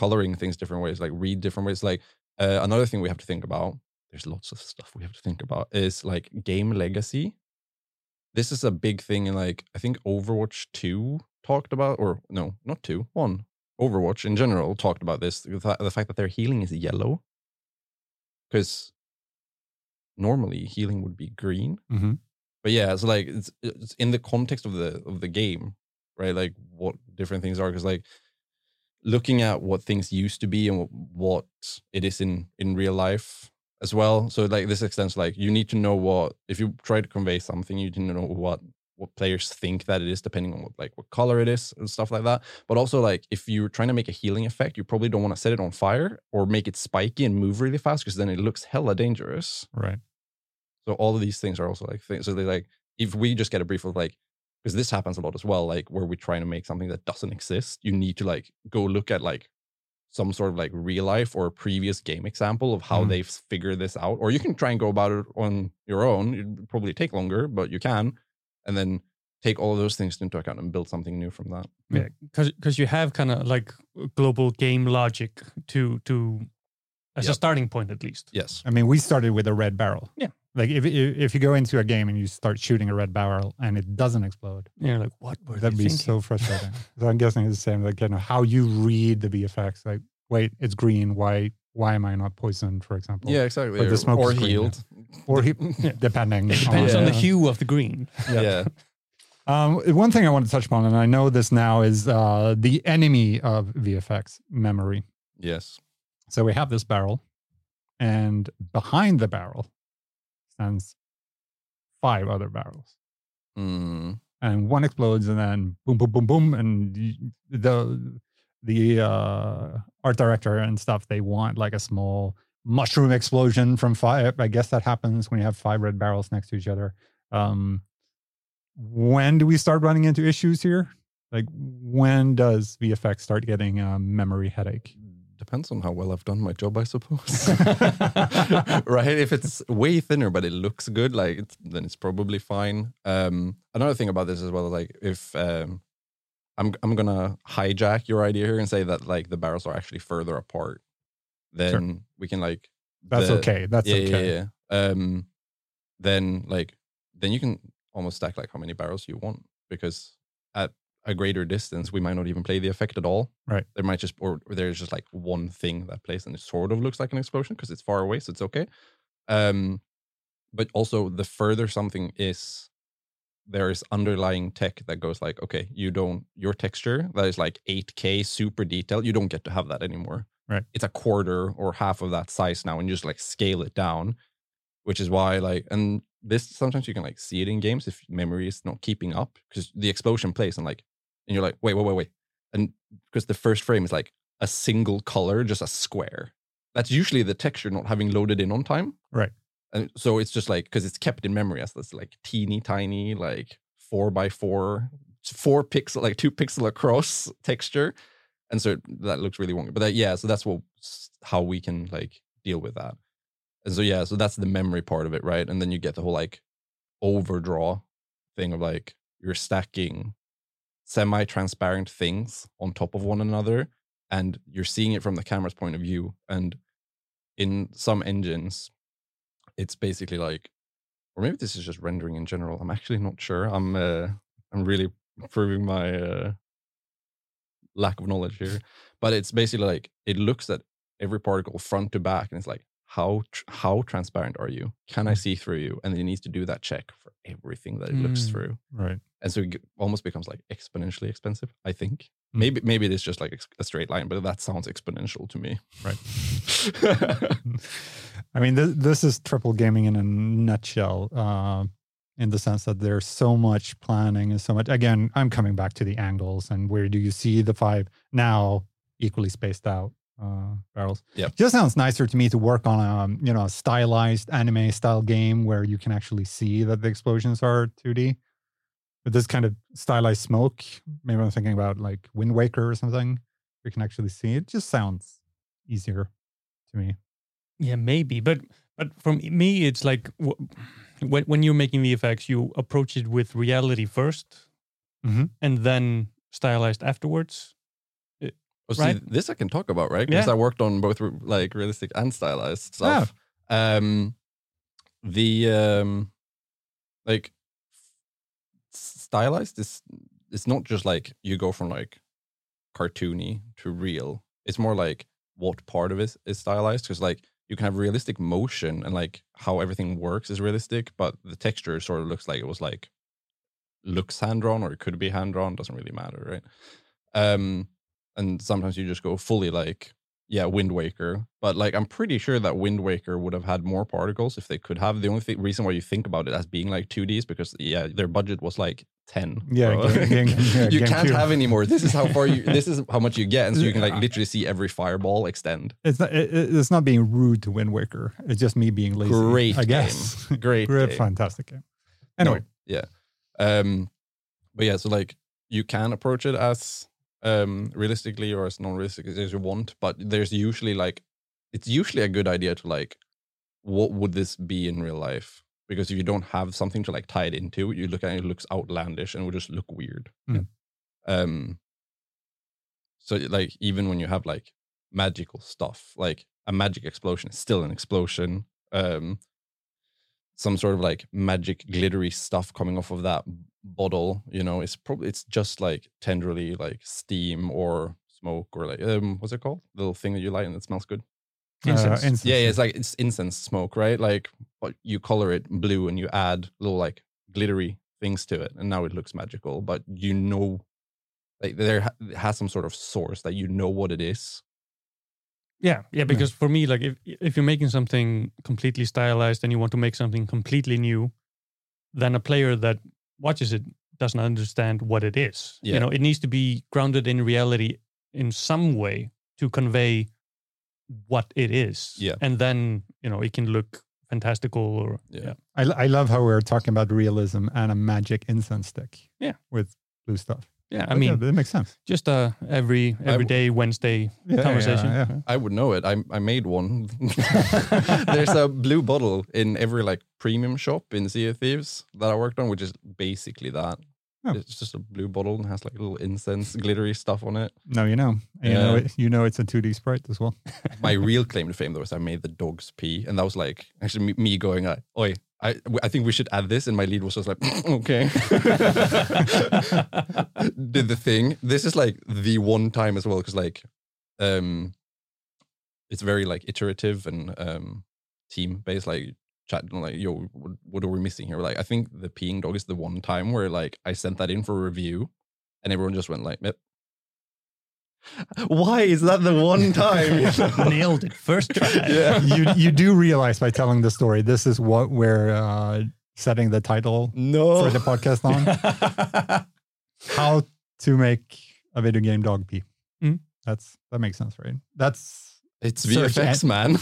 coloring things different ways like read different ways like uh, another thing we have to think about there's lots of stuff we have to think about is like game legacy. This is a big thing in like i think overwatch 2 talked about or no not 2 1 overwatch in general talked about this the, fact that their healing is yellow. Because normally healing would be green. Mhm. but yeah it's like it's, it's in the context of the of the game right? Like what different things are because like looking at what things used to be and what, it is in in real life as well so like this extends like you need to know what if you try to convey something you need to know what what players think that it is depending on what like what color it is and stuff like that but also like if you're trying to make a healing effect you probably don't want to set it on fire or make it spiky and move really fast because then it looks hella dangerous Right. so all of these things are also like things. So they like if we just get a brief of like because this happens a lot as well, like where we're trying to make something that doesn't exist, you need to like go look at like some sort of like real life or previous game example of how Mhm. they've figured this out. Or you can try and go about it on your own. It'd probably take longer, but you can. And then take all of those things into account and build something new from that. Yeah, because because you have kind of like global game logic to to as a starting point at least. Yes. I mean, we started with a red barrel. Yeah. Like if if if you go into a game and you start shooting a red barrel and it doesn't explode, You're like, what were that'd they be thinking? so frustrating. so I'm guessing it's the same. Like you know how you read the VFX. Like, wait, it's green. Why why am I not poisoned? For example. Yeah, exactly. Or the smoke or screen, yeah. healed. Or he, depending. It depends on the uh, hue of the green. Yeah. Um, one thing I want to touch upon, and I know this now, is uh, the enemy of VFX memory. Yes. So we have this barrel, and behind the barrel stands five other barrels. Mm. and one explodes and then boom boom boom boom and the the uh art director and stuff they want like a small mushroom explosion from five i guess that happens when you have five red barrels next to each other um when do we start running into issues here like when does vfx start getting a memory headache Depends on how well I've done my job, I suppose. right? If it's way thinner but it looks good, like it's, then it's probably fine. Um, another thing about this as well, like if um, I'm I'm gonna hijack your idea here and say that like the barrels are actually further apart, then we can like that's the- okay that's yeah, okay yeah, yeah. Um, then like then you can almost stack like how many barrels you want because at a greater distance we might not even play the effect at all. Right. There might just or, or there's just like one thing that plays and it sort of looks like an explosion because it's far away, so it's okay. Um, but also the further something is, there is underlying tech that goes like, okay, you don't your texture that is like 8K super detailed, you don't get to have that anymore. Right. It's a quarter or half of that size now, and you just like scale it down, which is why like and this sometimes you can like see it in games if memory is not keeping up because the explosion plays and like and you're like wait wait wait wait. And because the first frame is like a single color just a square. That's usually the texture not having loaded in on time. Right. and so it's just like because it's kept in memory as this like teeny tiny like four by four four pixel like two pixel across texture. And so that looks really wonky. But that, yeah so that's what how we can like deal with that. And so yeah so that's the memory part of it right? And then you get the whole like overdraw thing of like you're stacking semi-transparent things on top of one another and you're seeing it from the camera's point of view and in some engines it's basically like or maybe this is just rendering in general i'm actually not sure i'm uh i'm really proving my uh lack of knowledge here but it's basically like it looks at every particle front to back and it's like how tr- how transparent are you? Can i see through you? And it needs to do that check for everything that it looks Mm. through. Right and so it almost becomes like exponentially expensive i think Mm. maybe maybe it is just like a straight line but that sounds exponential to me Right. I mean, this, this is triple gaming in a nutshell, uh, in the sense that there's so much planning and so much. Again, I'm coming back to the angles and where do you see the five now equally spaced out uh, barrels? Yeah, Just sounds nicer to me to work on a you know a stylized anime style game where you can actually see that the explosions are 2D. But this kind of stylized smoke, maybe I'm thinking about like Wind Waker or something. We can actually see it. Just sounds easier to me. Yeah, maybe, but but for me, it's like w- when when you're making the effects, you approach it with reality 1st Mhm. and then stylized afterwards. Oh, see, Right. this I can talk about, right? Because Yeah. I worked on both like realistic and stylized stuff. Um, the um, like s- stylized is it's not just like you go from like cartoony to real. It's more like what part of it is stylized because like you can have realistic motion and like how everything works is realistic, but the texture sort of looks like it was like looks hand drawn or it could be hand drawn. Doesn't really matter, right? Um, and sometimes you just go fully like yeah wind waker but like i'm pretty sure that wind waker would have had more particles if they could have the only th- reason why you think about it as being like 2d is because yeah their budget was like 10 Yeah, game- game- yeah, you can't have any more this is how far you this is how much you get and so you can like literally see every fireball extend It's not. It, it- it's not being rude to Wind Waker. It's just me being lazy. Great I guess. great Great, game. fantastic game. No, Anyway, yeah um but yeah so like you can approach it as um, realistically or as non-realistic as you want. But there's usually like, it's usually a good idea to like, what would this be in real life? Because if you don't have something to like tie it into, you look at it, it looks outlandish and it would just look weird. Mm. Um. So like, even when you have like magical stuff, like a magic explosion is still an explosion. Um. Some sort of like magic glittery stuff coming off of that bottle, you know, it's probably it's just like tenderly like steam or smoke or like um what's it called? The little thing that you light and it smells good. Incense. Uh, incense. Yeah, yeah, it's like it's incense smoke, right? Like but you color it blue and you add little like glittery things to it, and now it looks magical. But you know, like there ha- has some sort of source that you know what it is. Yeah, yeah. Because for me, like if if you're making something completely stylized and you want to make something completely new, then a player that watches it doesn't understand what it is. Yeah. You know, it needs to be grounded in reality in some way to convey what it is. Yeah. and then you know it can look fantastical or Yeah. yeah. I, I love how we're talking about realism and a magic incense stick. Yeah. With blue stuff. Yeah, I mean, yeah, that makes sense. just a every I w- everyday Wednesday Yeah, conversation. yeah, yeah. I would know it. I I made one. There's a blue bottle in every like premium shop in Sea of Thieves that I worked on, which is basically that. Oh. It's just a blue bottle and has like little incense, glittery stuff on it. No, you know. You know, it, you know it's a 2D sprite as well. My real claim to fame though is I made the dogs pee, and that was like actually me, me going, uh, "Oi, I I think we should add this." And my lead was just like, "Okay." Did the thing. This is like the one time as well because like, um, it's very like iterative and um team based. Like chat like, "Yo, what, what are we missing here?" Like, I think the peeing dog is the one time where like I sent that in for review, and everyone just went like, "Yep." Why is that the one time? Nailed it first try. Yeah. you you do realize by telling the story, this is what we're uh, setting the title No. for the podcast on. How to make a video game dog pee. Mm. That's that makes sense, right? That's it's Search VFX, en- man.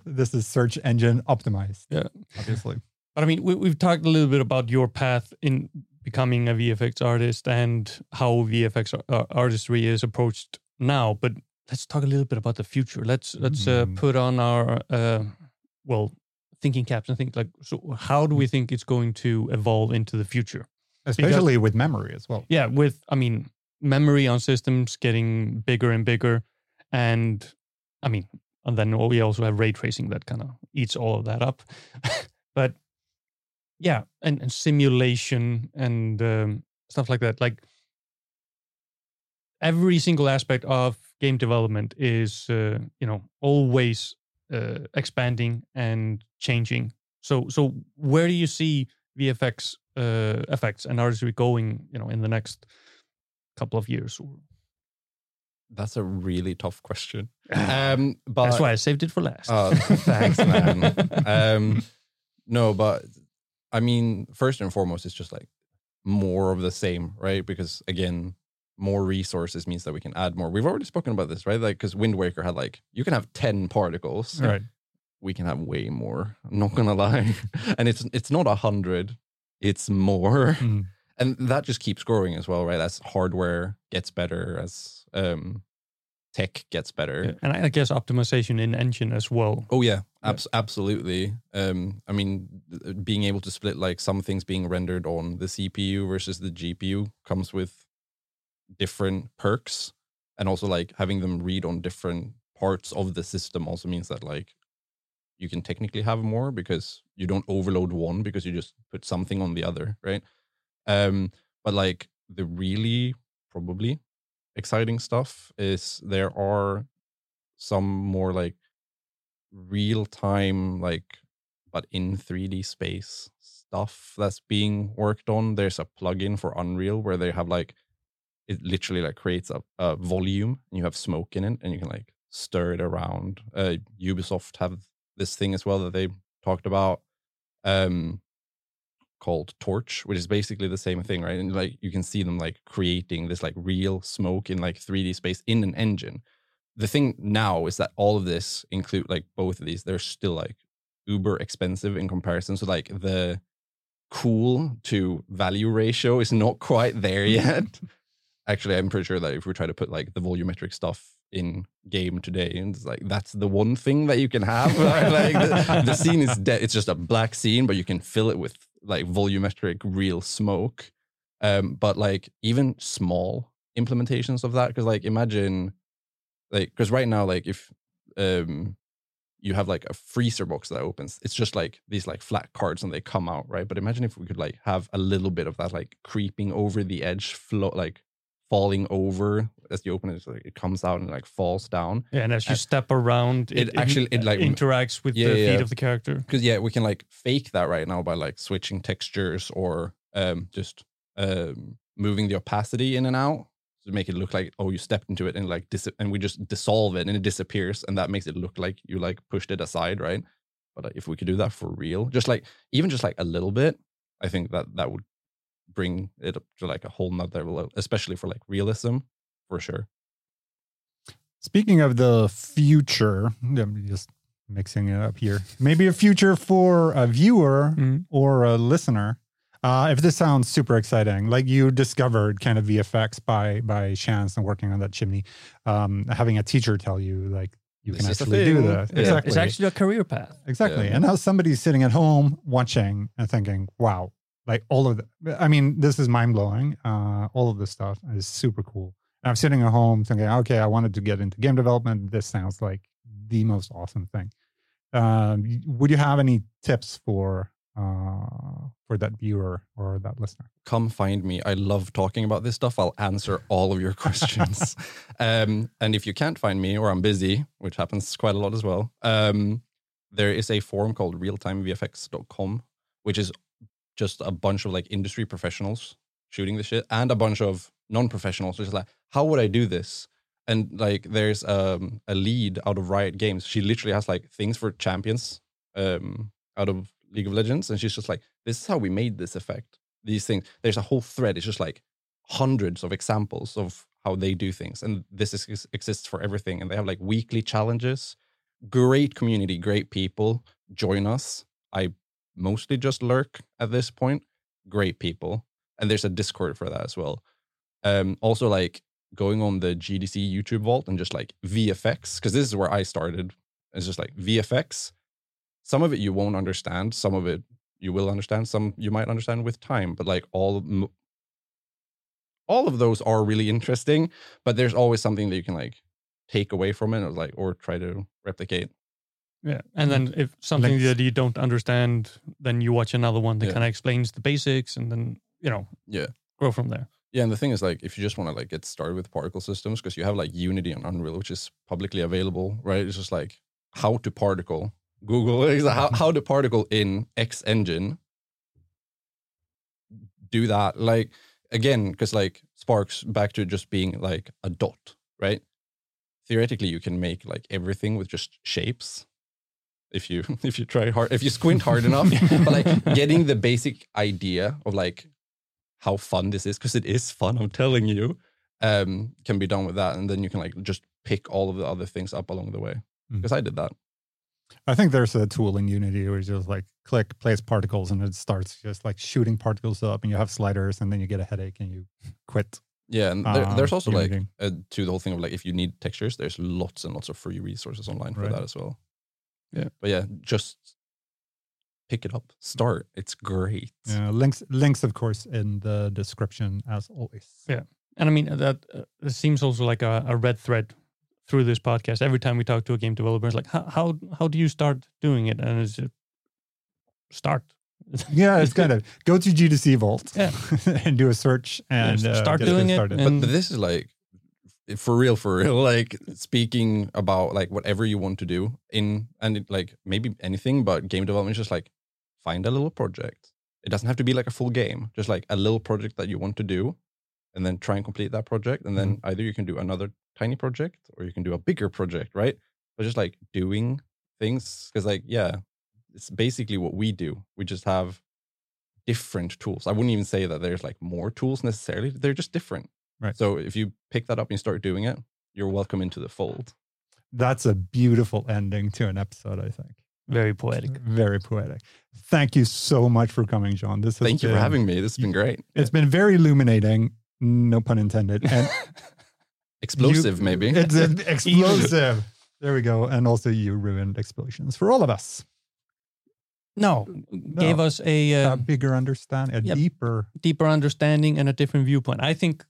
this is search engine optimized. Yeah. obviously. But I mean, we, we've talked a little bit about your path in becoming a VFX artist and how VFX uh, artistry is approached now. But let's talk a little bit about the future. Let's let's uh, Mm. put on our uh, well thinking caps and think like, so how do we think it's going to evolve into the future? Especially with memory as well. Yeah, with I mean, memory on systems getting bigger and bigger, and I mean, and then we also have ray tracing that kind of eats all of that up. but yeah, and, and simulation and um, stuff like that. Like every single aspect of game development is, uh, you know, always uh, expanding and changing. So, so where do you see VFX uh, effects and artistry going, you know, in the next couple of years? Or, That's a really tough question. Um, but that's why I saved it for last. Oh, thanks, man. um, no, but I mean, first and foremost, it's just like more of the same, right? Because again, more resources means that we can add more. We've already spoken about this, right? Like, because Wind Waker had like you can have ten particles, Right. we can have way more. I'm not gonna lie, and it's it's not a hundred, it's more, Mm. and that just keeps growing as well, right? As hardware gets better, as um, tech gets better. Yeah, and I guess optimization in engine as well. Oh yeah, Yeah. abs- absolutely. Um, I mean, being able to split like some things being rendered on the CPU versus the GPU comes with different perks, and also like having them read on different parts of the system also means that like you can technically have more because you don't overload one because you just put something on the other, right? Um, but like the really probably exciting stuff is there are some more like real time like but in 3D space stuff that's being worked on. There's a plugin for Unreal where they have like it literally like creates a, a volume and you have smoke in it and you can like stir it around. Uh, Ubisoft have this thing as well that they talked about um called Torch, which is basically the same thing, right? And like you can see them like creating this like real smoke in like 3D space in an engine. The thing now is that all of this include like both of these they're still like uber expensive in comparison. So like the cool to value ratio is not quite there yet. Actually, I'm pretty sure that if we try to put like the volumetric stuff in game today, and it's like that's the one thing that you can have. right? like the, the scene is dead. It's just a black scene, but you can fill it with like volumetric real smoke. Um, but like even small implementations of that, because like imagine like because right now like if um you have like a freezer box that opens it's just like these like flat cards and they come out right but imagine if we could like have a little bit of that like creeping over the edge flow like falling over as you open it like it comes out and like falls down Yeah, and as you And step around, it it, actually- it, like, interacts with Yeah, the yeah. feet of the character. because yeah we can like fake that right now by like switching textures or um just um moving the opacity in and out to make it look like oh you stepped into it and like dis- and we just dissolve it and it disappears and that makes it look like you like pushed it aside right but uh, if we could do that for real just like even just like a little bit i think that that would bring it up to like a whole nother level especially for like realism for sure Speaking of the future, I'm just mixing it up here. Maybe a future for a viewer Mhm. or a listener. Uh, if this sounds super exciting, like you discovered kind of VFX by by chance and working on that chimney, um, having a teacher tell you like you This can actually do that. Yeah. Exactly. It's actually a career path. Exactly. Yeah. And now somebody's sitting at home watching and thinking, wow, like all of the, I mean, this is mind blowing. Uh, all of this stuff is super cool. And I'm sitting at home thinking, okay, I wanted to get into game development. This sounds like the most awesome thing. Um, would you have any tips for uh, for that viewer or that listener? come find me. I love talking about this stuff. I'll answer all of your questions. um, and if you can't find me or I'm busy, which happens quite a lot as well, um, there is a forum called realtimevfx.com, which is just a bunch of like industry professionals shooting the shit and a bunch of non-professionals. Just like how would i do this? And like there's um, a lead out of riot games. She literally has like things for champions um, out of league of legends and she's just like this is how we made this effect. These things there's a whole thread. It's just like hundreds of examples of how they do things and this is, exists for everything and they have like weekly challenges. Great community great people. Join us. I mostly just lurk at this point great people and there's a discord for that as well. Um also like going on the gdc youtube vault and just like vfx because this is where i started it's just like vfx some of it you won't understand some of it you will understand some you might understand with time but like all all of those are really interesting but there's always something that you can like take away from it or like or try to replicate Yeah. And then mm-hmm. if something that you don't understand, then you watch another one that Yeah. kind of explains the basics and then, you know, Yeah. grow from there. Yeah, and the thing is, like, if you just want to like get started with particle systems, because you have like Unity and Unreal, which is publicly available, right? It's just like how to particle. Google is how how to particle in X engine. Do that, like again, because like Sparks back to just being like a dot, right? Theoretically, you can make like everything with just shapes. If you if you try hard, if you squint hard enough, but like getting the basic idea of like how fun this is because it is fun i'm telling you um can be done with that and then you can like just pick all of the other things up along the way Mm. because i did that I think there's a tool in Unity where you just like click place particles and it starts just like shooting particles up and you have sliders and then you get a headache and you quit. yeah and there, Um, there's also like uh, to the whole thing of like if you need textures there's lots and lots of free resources online for Right. that as well Yeah. but yeah just pick it up start it's great Uh, links, links, of course, in the description as always. Yeah. And I mean, that uh, it seems also like a, a red thread through this podcast. Every time we talk to a game developer, it's like, how, how, how do you start doing it? And it's just start. Yeah, it's kind of go to GDC Vault Yeah. and do a search and Yeah, uh, start get doing it started. and- but, but this is like for real for real like speaking about like whatever you want to do in and it, like maybe anything but game development is just like find a little project. It doesn't have to be like a full game just like a little project that you want to do and then try and complete that project and then mm-hmm. either you can do another tiny project or you can do a bigger project right? But just like doing things because like yeah it's basically what we do. We just have different tools. I wouldn't even say that there's like more tools necessarily they're just different Right. so if you pick that up and you start doing it you're welcome into the fold That's a beautiful ending to an episode, I think. Very poetic. Very poetic. Thank you so much for coming, John. This has thank you for having me this has been great It's been very illuminating, No pun intended. And Explosive, you- maybe. It's explosive. there we go. And also, you ruined explosions for all of us. No, gave us a uh, a bigger understanding, a Yep. deeper. deeper understanding and a different viewpoint. I think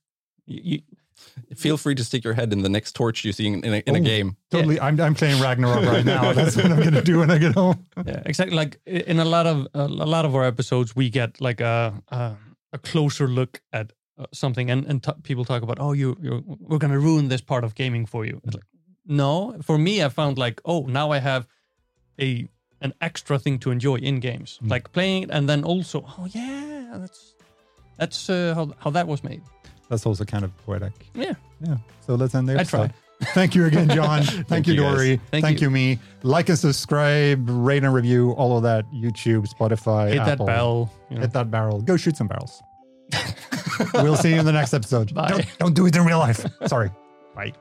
you, Feel free to stick your head in the next torch you see in, in, a, in a game. Totally. I'm, I'm playing Ragnarok right now. That's what I'm going to do when I get home. yeah, exactly. Like in a lot of a lot of our episodes, we get like a a, a closer look at uh, something, and and t- people talk about, oh, you you we're gonna ruin this part of gaming for you. It's like, no, for me, I found like, oh, now I have a an extra thing to enjoy in games, Mm. like playing it, and then also, oh yeah, that's that's uh, how how that was made. That's also kind of poetic. Yeah. Yeah. So let's end there. I try. Thank you again, John. Thank, Thank you. Dory. Thank Thank, you. you. me. Like and subscribe, rate and review, all of that. YouTube, Spotify, Hit that bell. You know. Hit that barrel. Go shoot some barrels. we'll see you in the next episode. Bye. Don't, don't do it in real life. Sorry. Bye.